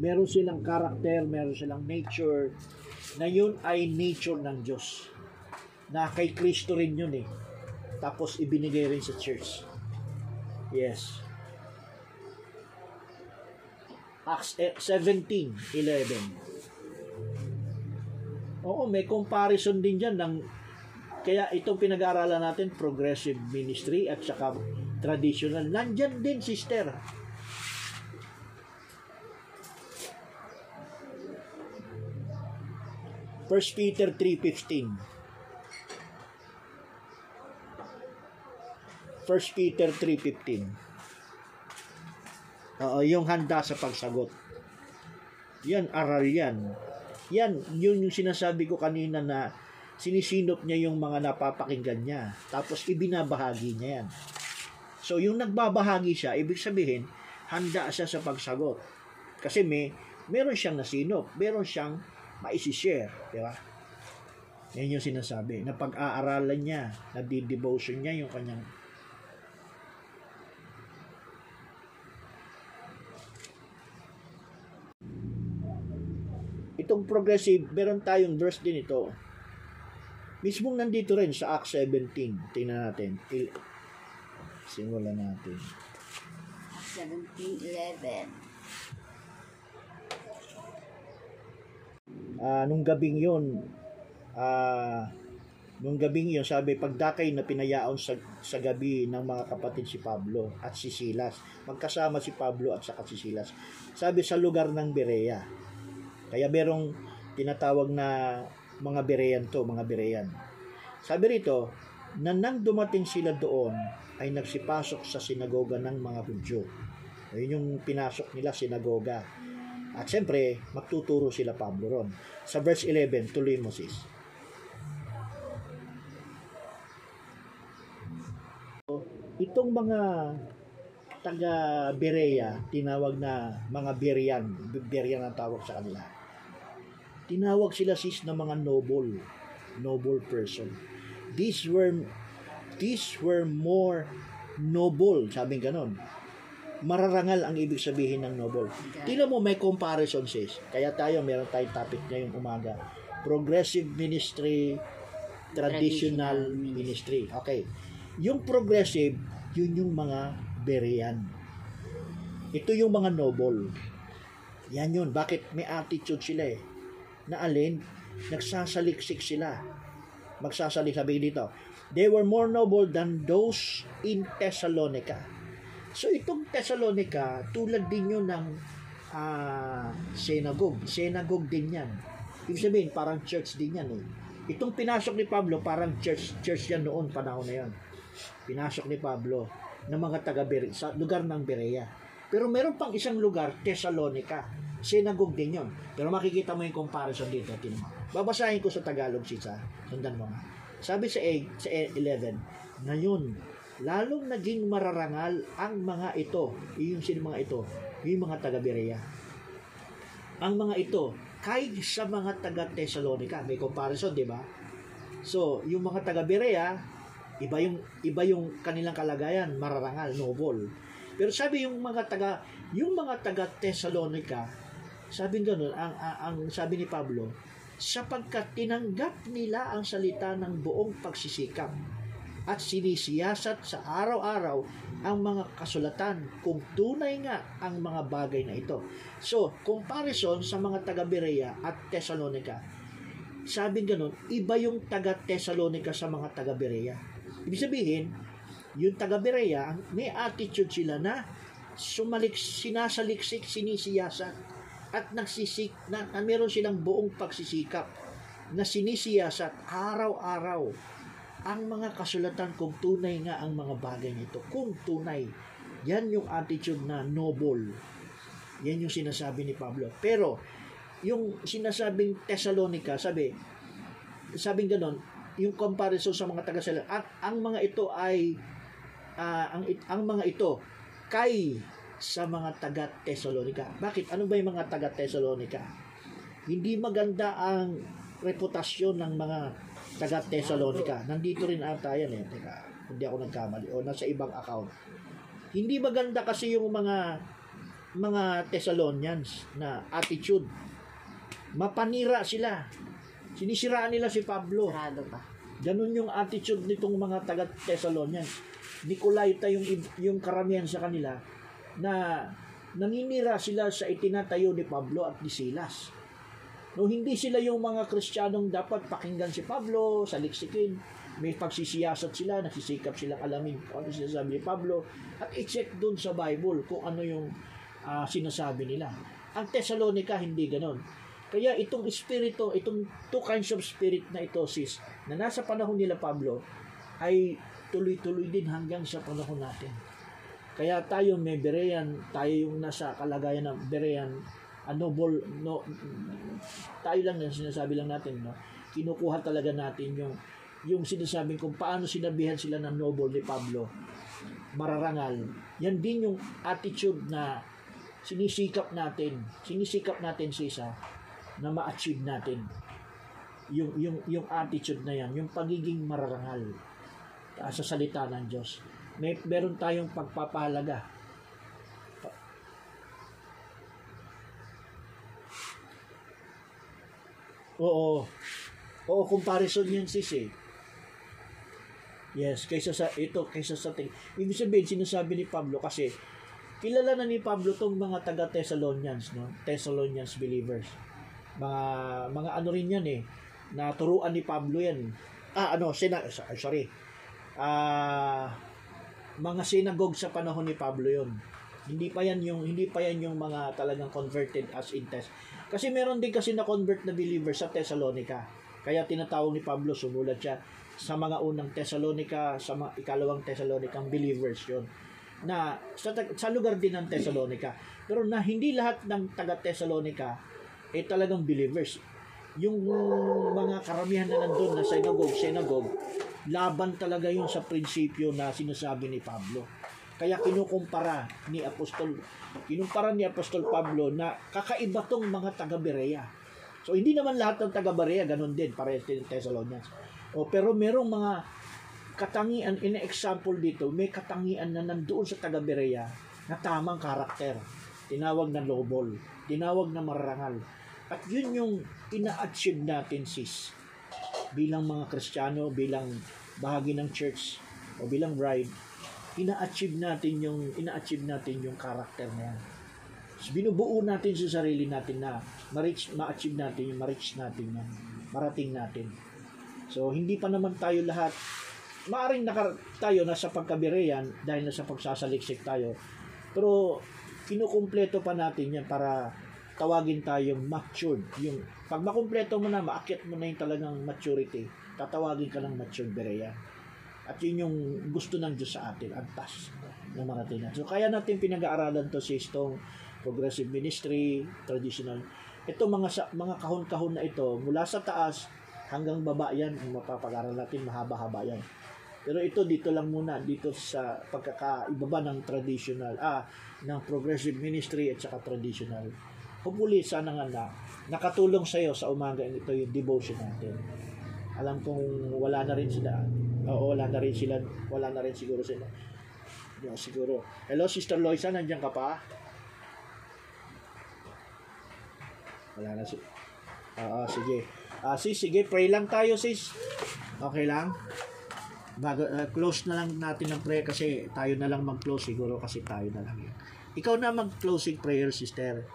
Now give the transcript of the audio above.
Meron silang karakter, meron silang nature, na yun ay nature ng Diyos. Na kay Kristo rin yun eh. Tapos ibinigay rin sa church. Yes. Acts eh, 17, 11. Oo, may comparison din dyan ng kaya itong pinag-aaralan natin, progressive ministry at saka traditional, nandyan din, sister. First Peter 3.15 First Peter 3.15 Oo, yung handa sa pagsagot. Yan, aral yan. Yan, yun yung sinasabi ko kanina na sinisinop niya yung mga napapakinggan niya. Tapos ibinabahagi niya yan. So, yung nagbabahagi siya, ibig sabihin, handa siya sa pagsagot. Kasi may, meron siyang nasinop, meron siyang maisishare, di ba? Yan yung sinasabi, na pag-aaralan niya, na devotion niya yung kanyang itong progressive, meron tayong verse din ito. Mismong nandito rin sa Acts 17. Tingnan natin. Il- Simulan natin. 1711. Ah, nung gabing yun, ah, nung gabing yun, sabi, pagdakay na pinayaon sa, sa gabi ng mga kapatid si Pablo at si Silas. Magkasama si Pablo at saka si Silas. Sabi sa lugar ng Berea. Kaya merong tinatawag na mga Berean to, mga Berean. Sabi rito, na nang dumating sila doon, ay nagsipasok sa sinagoga ng mga Hudyo. Ayun yung pinasok nila, sinagoga. At siyempre, magtuturo sila Pablo ron. Sa verse 11, tuloy mo sis. Itong mga taga Berea, tinawag na mga Berian, Berian ang tawag sa kanila. Tinawag sila sis na mga noble, noble person. These were these were more noble, sabi ganon. Mararangal ang ibig sabihin ng noble. Tingnan mo may comparison sis. Kaya tayo meron tayong topic ngayong umaga. Progressive ministry, traditional, Traditional ministry. Okay. Yung progressive, yun yung mga Berean. Ito yung mga noble. Yan yun. Bakit may attitude sila eh? Na alin? Nagsasaliksik sila. Magsasalik sabi dito. They were more noble than those in Thessalonica. So itong Thessalonica, tulad din yun ng ah, synagogue. Synagogue din yan. Ibig sabihin, parang church din yan eh. Itong pinasok ni Pablo, parang church, church yan noon, panahon na yan. Pinasok ni Pablo ng mga taga sa lugar ng Berea. Pero meron pang isang lugar, Thessalonica. Synagogue din yon. Pero makikita mo yung comparison dito. Tinan mo. Babasahin ko sa Tagalog, Sisa. Sundan mo nga. Sabi sa, A, sa 11, Ngayon, lalong naging mararangal ang mga ito. Yung sino mga ito? Yung mga taga Berea. Ang mga ito, kahit sa mga taga Thessalonica, may comparison, di ba? So, yung mga taga Berea, iba yung iba yung kanilang kalagayan, mararangal, noble. Pero sabi yung mga taga yung mga taga Thessalonica, sabi ganoon, ang, ang, ang sabi ni Pablo, sapagkat tinanggap nila ang salita ng buong pagsisikap at sinisiyasat sa araw-araw ang mga kasulatan kung tunay nga ang mga bagay na ito. So, comparison sa mga taga Berea at Thessalonica, sabi ganun, iba yung taga Thessalonica sa mga taga Berea. Ibig sabihin, yung taga Berea, may attitude sila na sumalik, sinasaliksik, sinisiyasa at nagsisik, na, na meron silang buong pagsisikap na sinisiyasat araw-araw ang mga kasulatan kung tunay nga ang mga bagay nito. Kung tunay, yan yung attitude na noble. Yan yung sinasabi ni Pablo. Pero, yung sinasabing Thessalonica, sabi, sabing ganon, yung comparison sa mga taga ang, ang mga ito ay ah, ang ang mga ito kay sa mga taga Thessalonica. Bakit? Ano ba yung mga taga Thessalonica? Hindi maganda ang reputasyon ng mga taga Thessalonica. Nandito rin ata yan eh. Teka, hindi ako nagkamali. O nasa ibang account. Hindi maganda kasi yung mga mga Thessalonians na attitude. Mapanira sila. Sinisiraan nila si Pablo. Sarado pa. Ganun yung attitude nitong mga taga Thessalonians. Nicolaita yung yung karamihan sa kanila na naninira sila sa itinatayo ni Pablo at ni Silas. No, hindi sila yung mga Kristiyanong dapat pakinggan si Pablo, saliksikin. May pagsisiyasat sila, nagsisikap silang alamin kung ano sinasabi ni Pablo at i-check dun sa Bible kung ano yung ah, sinasabi nila. Ang Thessalonica hindi ganon. Kaya itong espiritu, itong two kinds of spirit na ito, sis, na nasa panahon nila Pablo, ay tuloy-tuloy din hanggang sa panahon natin. Kaya tayo may Berean, tayo yung nasa kalagayan ng Berean, a noble, no, tayo lang yan, sinasabi lang natin, no? kinukuha talaga natin yung yung sinasabing kung paano sinabihan sila ng noble ni Pablo, mararangal. Yan din yung attitude na sinisikap natin, sinisikap natin sisa na ma-achieve natin. Yung, yung, yung attitude na yan, yung pagiging mararangal sa salita ng Diyos. May, meron tayong pagpapahalaga. Oo. Oo, comparison yan sis eh. Yes, kaysa sa ito, kaysa sa ting. Ibig sabihin, sinasabi ni Pablo kasi kilala na ni Pablo tong mga taga Thessalonians, no? Thessalonians believers. Mga mga ano rin yan eh. Naturuan ni Pablo yan. Ah, ano, sina, sorry. Ah, mga synagogue sa panahon ni Pablo yon. Hindi pa yan yung hindi pa yan yung mga talagang converted as in test. Kasi meron din kasi na convert na believer sa Thessalonica. Kaya tinatawag ni Pablo sumulat siya sa mga unang Thessalonica, sa mga ikalawang Thessalonicang believers yon na sa, sa lugar din ng Thessalonica. Pero na hindi lahat ng taga Thessalonica eh talagang believers. Yung mga karamihan na nandun na synagogue, synagogue, laban talaga yun sa prinsipyo na sinasabi ni Pablo. Kaya kinukumpara ni Apostol, kinumpara ni Apostol Pablo na kakaiba tong mga taga Berea. So hindi naman lahat ng taga Berea ganun din, din ng Thessalonians. O pero merong mga katangian, ina-example dito, may katangian na nandoon sa taga Berea na tamang karakter. Tinawag na lobol, tinawag na mararangal. At yun yung ina-achieve natin sis bilang mga Kristiyano, bilang bahagi ng church o bilang bride, ina-achieve natin yung ina-achieve natin yung karakter na yan. So, binubuo natin sa sarili natin na ma-reach, ma-achieve natin yung ma-reach natin yan, marating natin. So, hindi pa naman tayo lahat maaring naka, tayo nasa pagkabireyan dahil nasa pagsasaliksik tayo. Pero kinukumpleto pa natin yan para tawagin tayong matured. Yung, pag makumpleto mo na, maakyat mo na yung talagang maturity, tatawagin ka ng matured berean. At yun yung gusto ng Diyos sa atin, antas ng mga tinan. So kaya natin pinag-aaralan to sa istong progressive ministry, traditional. Ito mga mga kahon-kahon na ito, mula sa taas hanggang baba yan, ang mapapag-aral natin, mahaba-haba yan. Pero ito dito lang muna dito sa pagkakaibaba ng traditional ah ng progressive ministry at saka traditional. Hopefully sana nga na nakatulong sa iyo sa umaga ito yung devotion natin. Alam kong wala na rin sila. Oo, wala na rin sila. Wala na rin siguro sila. Yeah, siguro. Hello, Sister Loisa, nandiyan ka pa? Wala na si. Oo, sige. Ah, sis, sige, pray lang tayo, sis. Okay lang? bago uh, close na lang natin ng prayer kasi tayo na lang mag-close siguro kasi tayo na lang. Ikaw na mag-closing prayer, sister.